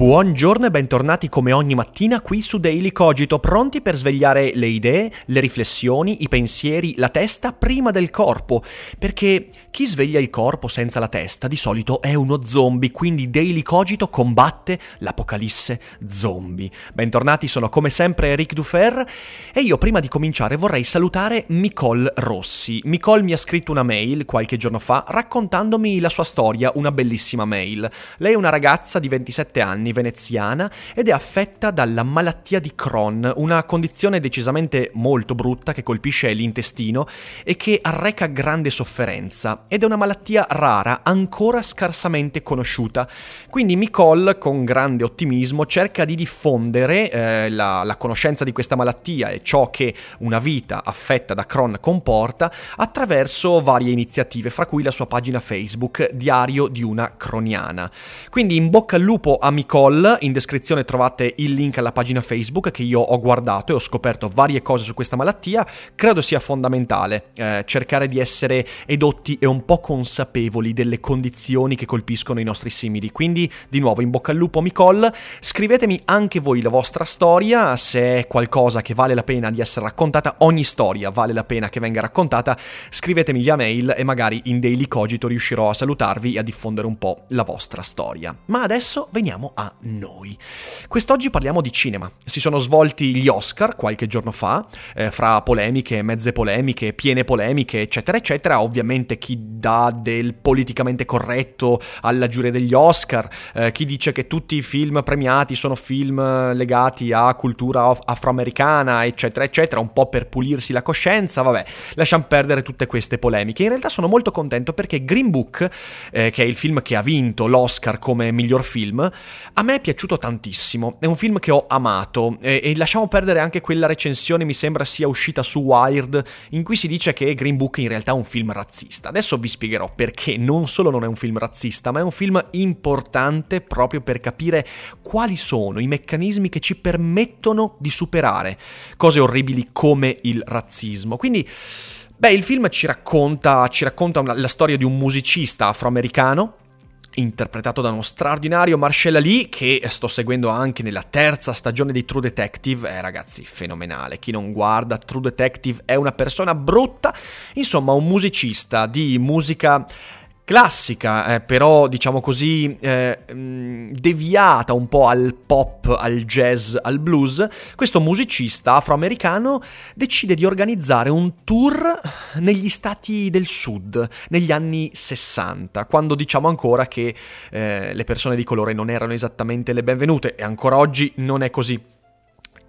Buongiorno e bentornati come ogni mattina qui su Daily Cogito, pronti per svegliare le idee, le riflessioni, i pensieri, la testa prima del corpo, perché chi sveglia il corpo senza la testa di solito è uno zombie, quindi Daily Cogito combatte l'apocalisse zombie. Bentornati, sono come sempre Eric Dufer e io prima di cominciare vorrei salutare Nicole Rossi. Nicole mi ha scritto una mail qualche giorno fa raccontandomi la sua storia, una bellissima mail. Lei è una ragazza di 27 anni anni, veneziana, ed è affetta dalla malattia di Crohn, una condizione decisamente molto brutta che colpisce l'intestino e che arreca grande sofferenza. Ed è una malattia rara, ancora scarsamente conosciuta. Quindi Nicole, con grande ottimismo, cerca di diffondere eh, la, la conoscenza di questa malattia e ciò che una vita affetta da Crohn comporta attraverso varie iniziative, fra cui la sua pagina Facebook Diario di una croniana. Quindi in bocca al lupo a Nicole Call, in descrizione trovate il link alla pagina Facebook che io ho guardato e ho scoperto varie cose su questa malattia, credo sia fondamentale eh, cercare di essere edotti e un po' consapevoli delle condizioni che colpiscono i nostri simili. Quindi, di nuovo, in bocca al lupo Micol, scrivetemi anche voi la vostra storia, se è qualcosa che vale la pena di essere raccontata, ogni storia vale la pena che venga raccontata, scrivetemi via mail e magari in Daily Cogito riuscirò a salutarvi e a diffondere un po' la vostra storia. Ma adesso veniamo a noi. Quest'oggi parliamo di cinema. Si sono svolti gli Oscar qualche giorno fa, eh, fra polemiche, mezze polemiche, piene polemiche, eccetera, eccetera. Ovviamente chi dà del politicamente corretto alla giuria degli Oscar, eh, chi dice che tutti i film premiati sono film legati a cultura afroamericana, eccetera, eccetera, un po' per pulirsi la coscienza, vabbè, lasciamo perdere tutte queste polemiche. In realtà sono molto contento perché Green Book, eh, che è il film che ha vinto l'Oscar come miglior film, a me è piaciuto tantissimo, è un film che ho amato e, e, lasciamo perdere anche quella recensione, mi sembra sia uscita su Wired, in cui si dice che Green Book in realtà è un film razzista. Adesso vi spiegherò perché non solo non è un film razzista, ma è un film importante proprio per capire quali sono i meccanismi che ci permettono di superare cose orribili come il razzismo. Quindi... Beh, il film ci racconta, ci racconta una, la storia di un musicista afroamericano interpretato da uno straordinario Marcella Lee che sto seguendo anche nella terza stagione di True Detective, è ragazzi fenomenale, chi non guarda True Detective è una persona brutta, insomma un musicista di musica classica, eh, però diciamo così eh, deviata un po' al pop, al jazz, al blues, questo musicista afroamericano decide di organizzare un tour negli stati del sud, negli anni 60, quando diciamo ancora che eh, le persone di colore non erano esattamente le benvenute e ancora oggi non è così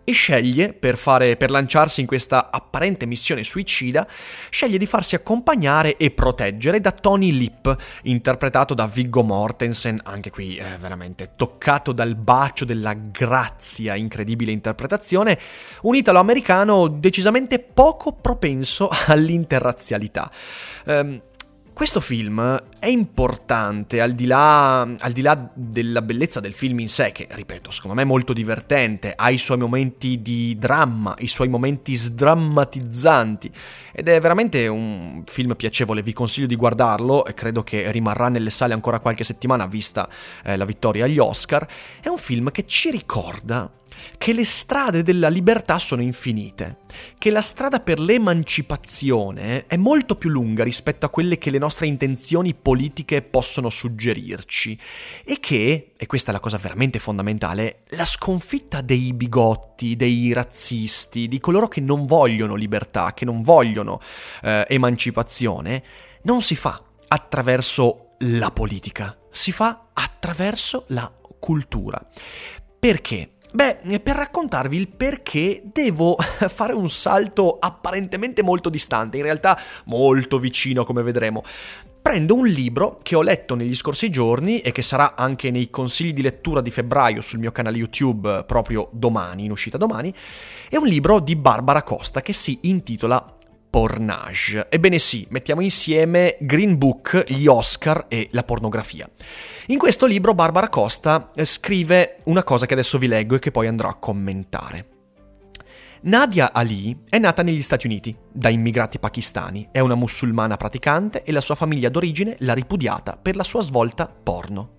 e sceglie, per, fare, per lanciarsi in questa apparente missione suicida, sceglie di farsi accompagnare e proteggere da Tony Lip, interpretato da Viggo Mortensen, anche qui eh, veramente toccato dal bacio della grazia, incredibile interpretazione, un italo-americano decisamente poco propenso all'interrazzialità. Um, questo film è importante al di, là, al di, là, della bellezza del film in sé, che ripeto, secondo me è molto divertente, ha i suoi momenti di dramma, i suoi momenti sdrammatizzanti ed è veramente un film piacevole, vi consiglio di guardarlo e credo che rimarrà nelle sale ancora qualche settimana vista eh, la vittoria agli Oscar. È un film che ci ricorda che le strade della libertà sono infinite, che la strada per l'emancipazione è molto più lunga rispetto a quelle che le nostre intenzioni politiche possono suggerirci e che, e questa è la cosa veramente fondamentale, la sconfitta dei bigotti, dei razzisti, di coloro che non vogliono libertà, che non vogliono eh, emancipazione, non si fa attraverso la politica, si fa attraverso la cultura. Perché? Beh, per raccontarvi il perché devo fare un salto apparentemente molto distante, in realtà molto vicino come vedremo. prendo un libro che ho letto negli scorsi giorni e che sarà anche nei consigli di lettura di febbraio sul mio canale YouTube proprio domani, in uscita domani, è un libro di Barbara Costa che si intitola Pornage. Ebbene sì, mettiamo insieme Green Book, gli Oscar e la pornografia. In questo libro Barbara Costa scrive una cosa che adesso vi leggo e che poi andrò a commentare. Nadia Ali è nata negli Stati Uniti da immigrati pakistani, è una musulmana praticante e la sua famiglia d'origine l'ha ripudiata per la sua svolta porno.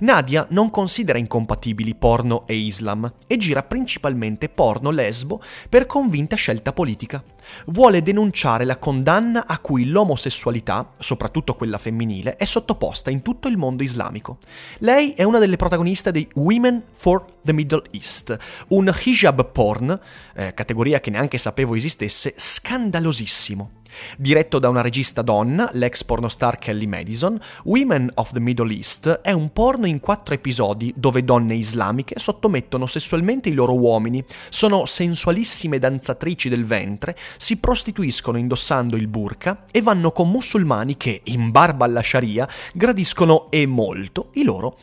Nadia non considera incompatibili porno e Islam e gira principalmente porno lesbo per convinta scelta politica. Vuole denunciare la condanna a cui l'omosessualità, soprattutto quella femminile, è sottoposta in tutto il mondo islamico. Lei è una delle protagoniste di Women for the Middle East, un hijab porn, eh, categoria che neanche sapevo esistesse, scandalosissimo. Diretto da una regista donna, l'ex pornostar Kelly Madison, Women of the Middle East è un porno in quattro episodi dove donne islamiche sottomettono sessualmente i loro uomini, sono sensualissime danzatrici del ventre, si prostituiscono indossando il burqa e vanno con musulmani che, in barba alla Sharia, gradiscono e molto i loro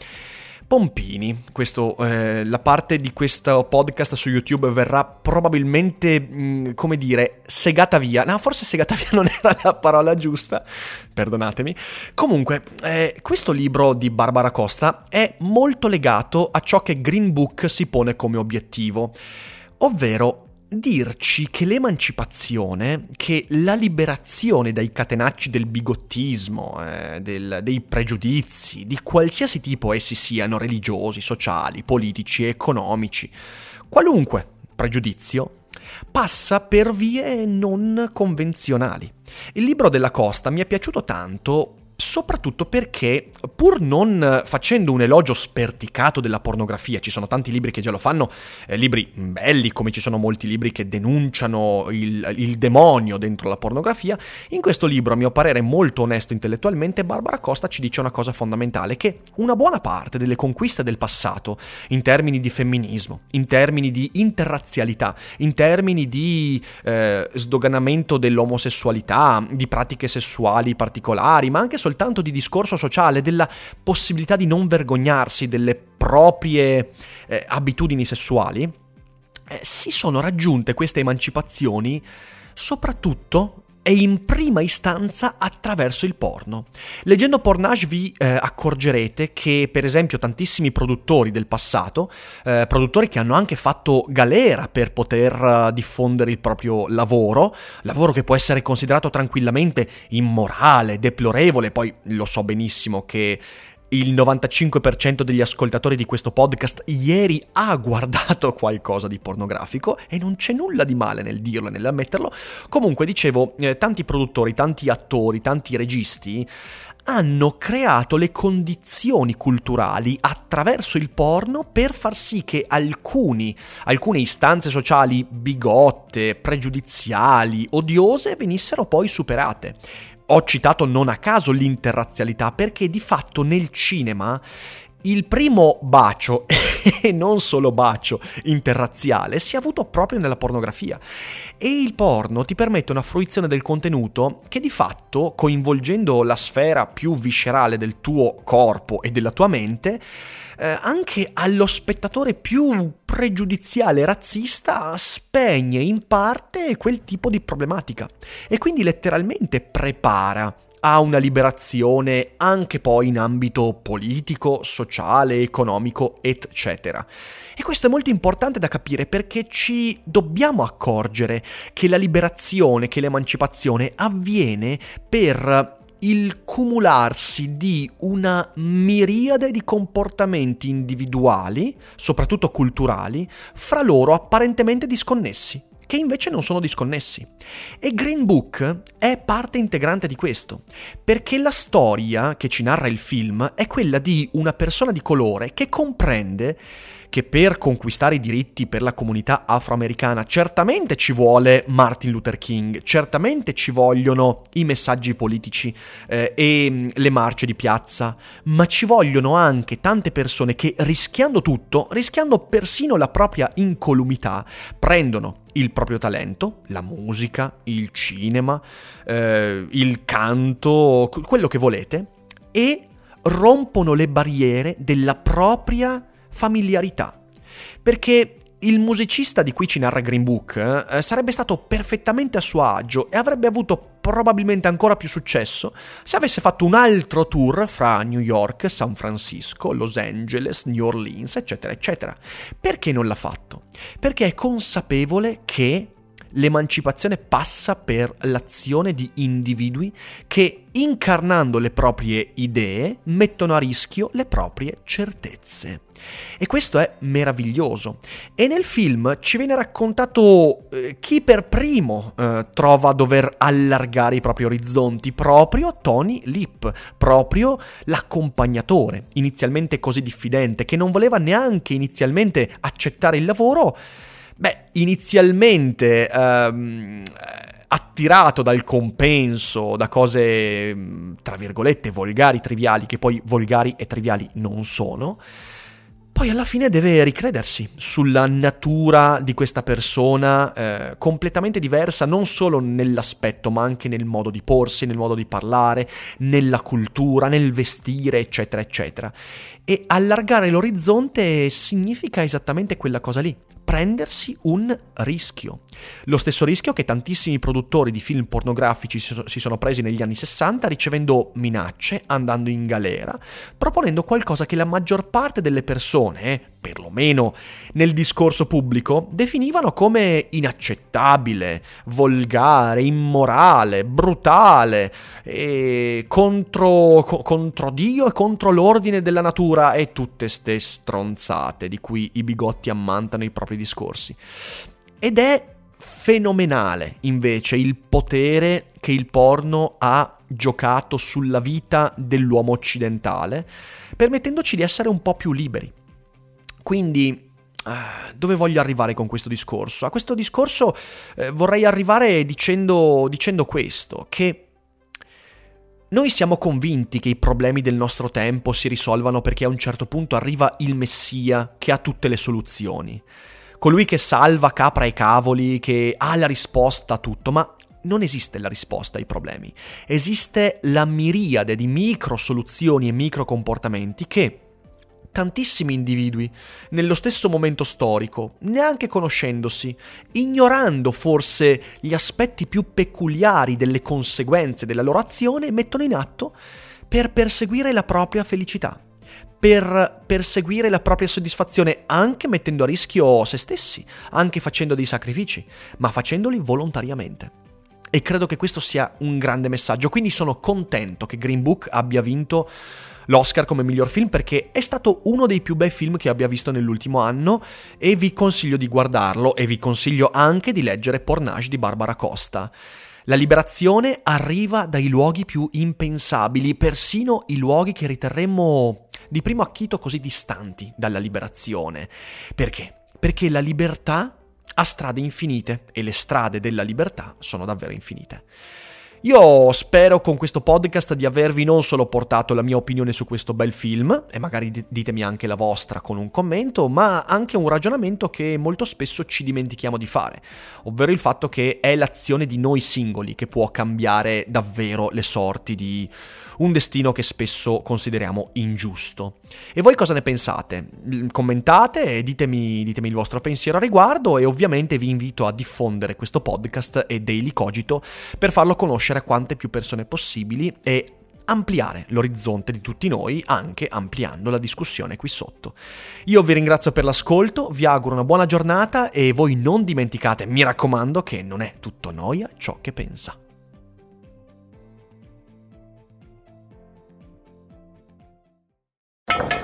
Pompini. Questo, eh, la parte di questo podcast su YouTube verrà probabilmente, mh, mm, come dire, segata via. No, forse segata via non era la parola giusta, perdonatemi. Comunque, eh, questo libro di Barbara Costa è molto legato a ciò che Green Book si pone come obiettivo, ovvero dirci che l'emancipazione, che la liberazione dai catenacci del bigottismo, eh, del, dei pregiudizi, di qualsiasi tipo essi siano, religiosi, sociali, politici, economici, qualunque pregiudizio, passa per vie non convenzionali. Il libro della Costa mi è piaciuto tanto soprattutto perché pur non facendo un elogio sperticato della pornografia, ci sono tanti libri che già lo fanno, eh, libri belli come ci sono molti libri che denunciano il, il, demonio dentro la pornografia, in questo libro a mio parere molto onesto intellettualmente Barbara Costa ci dice una cosa fondamentale, che una buona parte delle conquiste del passato, in termini di femminismo, in termini di interrazzialità, in termini di eh, sdoganamento dell'omosessualità, di pratiche sessuali particolari, ma anche soltanto di discorso sociale, della possibilità di non vergognarsi delle proprie eh, abitudini sessuali, eh, si sono raggiunte queste emancipazioni soprattutto e in prima istanza attraverso il porno. Leggendo Pornage vi eh, accorgerete che per esempio tantissimi produttori del passato, eh, produttori che hanno anche fatto galera per poter uh, diffondere il proprio lavoro, lavoro che può essere considerato tranquillamente immorale, deplorevole, poi lo so benissimo che il 95% degli ascoltatori di questo podcast ieri ha guardato qualcosa di pornografico e non c'è nulla di male nel dirlo e nell'ammetterlo. Comunque, dicevo, eh, tanti produttori, tanti attori, tanti registi hanno creato le condizioni culturali attraverso il porno per far sì che alcuni, alcune istanze sociali bigotte, pregiudiziali, odiose venissero poi superate. Ho citato non a caso l'interrazzialità perché di fatto nel cinema il primo bacio, e non solo bacio, interrazziale si è avuto proprio nella pornografia. E il porno ti permette una fruizione del contenuto che di fatto, coinvolgendo la sfera più viscerale del tuo corpo e della tua mente, eh, anche allo spettatore più pregiudiziale razzista spegne in parte quel tipo di problematica e quindi letteralmente prepara a una liberazione anche poi in ambito politico, sociale, economico, eccetera. E questo è molto importante da capire perché ci dobbiamo accorgere che la liberazione, che l'emancipazione avviene per il cumularsi di una miriade di comportamenti individuali, soprattutto culturali, fra loro apparentemente disconnessi, che invece non sono disconnessi. E Green Book è parte integrante di questo, perché la storia che ci narra il film è quella di una persona di colore che comprende che per conquistare i diritti per la comunità afroamericana certamente ci vuole Martin Luther King, certamente ci vogliono i messaggi politici eh, e mm, le marce di piazza, ma ci vogliono anche tante persone che rischiando tutto, rischiando persino la propria incolumità, prendono il proprio talento, la musica, il cinema, eh, il canto, quello che volete, e rompono le barriere della propria familiarità. Perché il musicista di cui ci narra Green Book eh, sarebbe stato perfettamente a suo agio e avrebbe avuto probabilmente ancora più successo se avesse fatto un altro tour fra New York, San Francisco, Los Angeles, New Orleans, eccetera, eccetera. Perché non l'ha fatto? Perché è consapevole che l'emancipazione passa per l'azione di individui che, incarnando le proprie idee, mettono a rischio le proprie certezze. E questo è meraviglioso. E nel film ci viene raccontato eh, chi per primo eh, trova a dover allargare i propri orizzonti, proprio Tony Lip, proprio l'accompagnatore, inizialmente così diffidente, che non voleva neanche inizialmente accettare il lavoro. Beh, inizialmente ehm, attirato dal compenso, da cose, tra virgolette, volgari, triviali, che poi volgari e triviali non sono, poi alla fine deve ricredersi sulla natura di questa persona eh, completamente diversa non solo nell'aspetto ma anche nel modo di porsi, nel modo di parlare, nella cultura, nel vestire, eccetera, eccetera. E allargare l'orizzonte significa esattamente quella cosa lì, prendersi un rischio. Lo stesso rischio che tantissimi produttori di film pornografici si sono presi negli anni 60 ricevendo minacce, andando in galera, proponendo qualcosa che la maggior parte delle persone, perlomeno nel discorso pubblico, definivano come inaccettabile, volgare, immorale, brutale, contro, co- contro Dio e contro l'ordine della natura e tutte ste stronzate di cui i bigotti ammantano i propri discorsi. Ed è fenomenale invece il potere che il porno ha giocato sulla vita dell'uomo occidentale, permettendoci di essere un po' più liberi. Quindi Uh, dove voglio arrivare con questo discorso? A questo discorso uh, vorrei arrivare dicendo, dicendo, questo, che noi siamo convinti che i problemi del nostro tempo si risolvano perché a un certo punto arriva il Messia che ha tutte le soluzioni colui che salva capra e cavoli, che ha la risposta a tutto, ma non esiste la risposta ai problemi. Esiste la miriade di micro soluzioni e micro comportamenti che tantissimi individui, nello stesso momento storico, neanche conoscendosi, ignorando forse gli aspetti più peculiari delle conseguenze della loro azione, mettono in atto per perseguire la propria felicità per perseguire la propria soddisfazione, anche mettendo a rischio se stessi, anche facendo dei sacrifici, ma facendoli volontariamente. E credo che questo sia un grande messaggio, quindi sono contento che Green Book abbia vinto l'Oscar come miglior film perché è stato uno dei più bei film che abbia visto nell'ultimo anno e vi consiglio di guardarlo e vi consiglio anche di leggere Pornage di Barbara Costa. La liberazione arriva dai luoghi più impensabili, persino i luoghi che riterremmo di primo acchito così distanti dalla liberazione. Perché? Perché la libertà ha strade infinite e le strade della libertà sono davvero infinite. Io spero con questo podcast di avervi non solo portato la mia opinione su questo bel film, e magari ditemi anche la vostra con un commento, ma anche un ragionamento che molto spesso ci dimentichiamo di fare, ovvero il fatto che è l'azione di noi singoli che può cambiare davvero le sorti di un destino che spesso consideriamo ingiusto. E voi cosa ne pensate? Commentate e ditemi, ditemi il vostro pensiero a riguardo e ovviamente vi invito a diffondere questo podcast e Daily Cogito per farlo conoscere a quante più persone possibili e ampliare l'orizzonte di tutti noi, anche ampliando la discussione qui sotto. Io vi ringrazio per l'ascolto, vi auguro una buona giornata e voi non dimenticate, mi raccomando, che non è tutto noia ciò che pensa.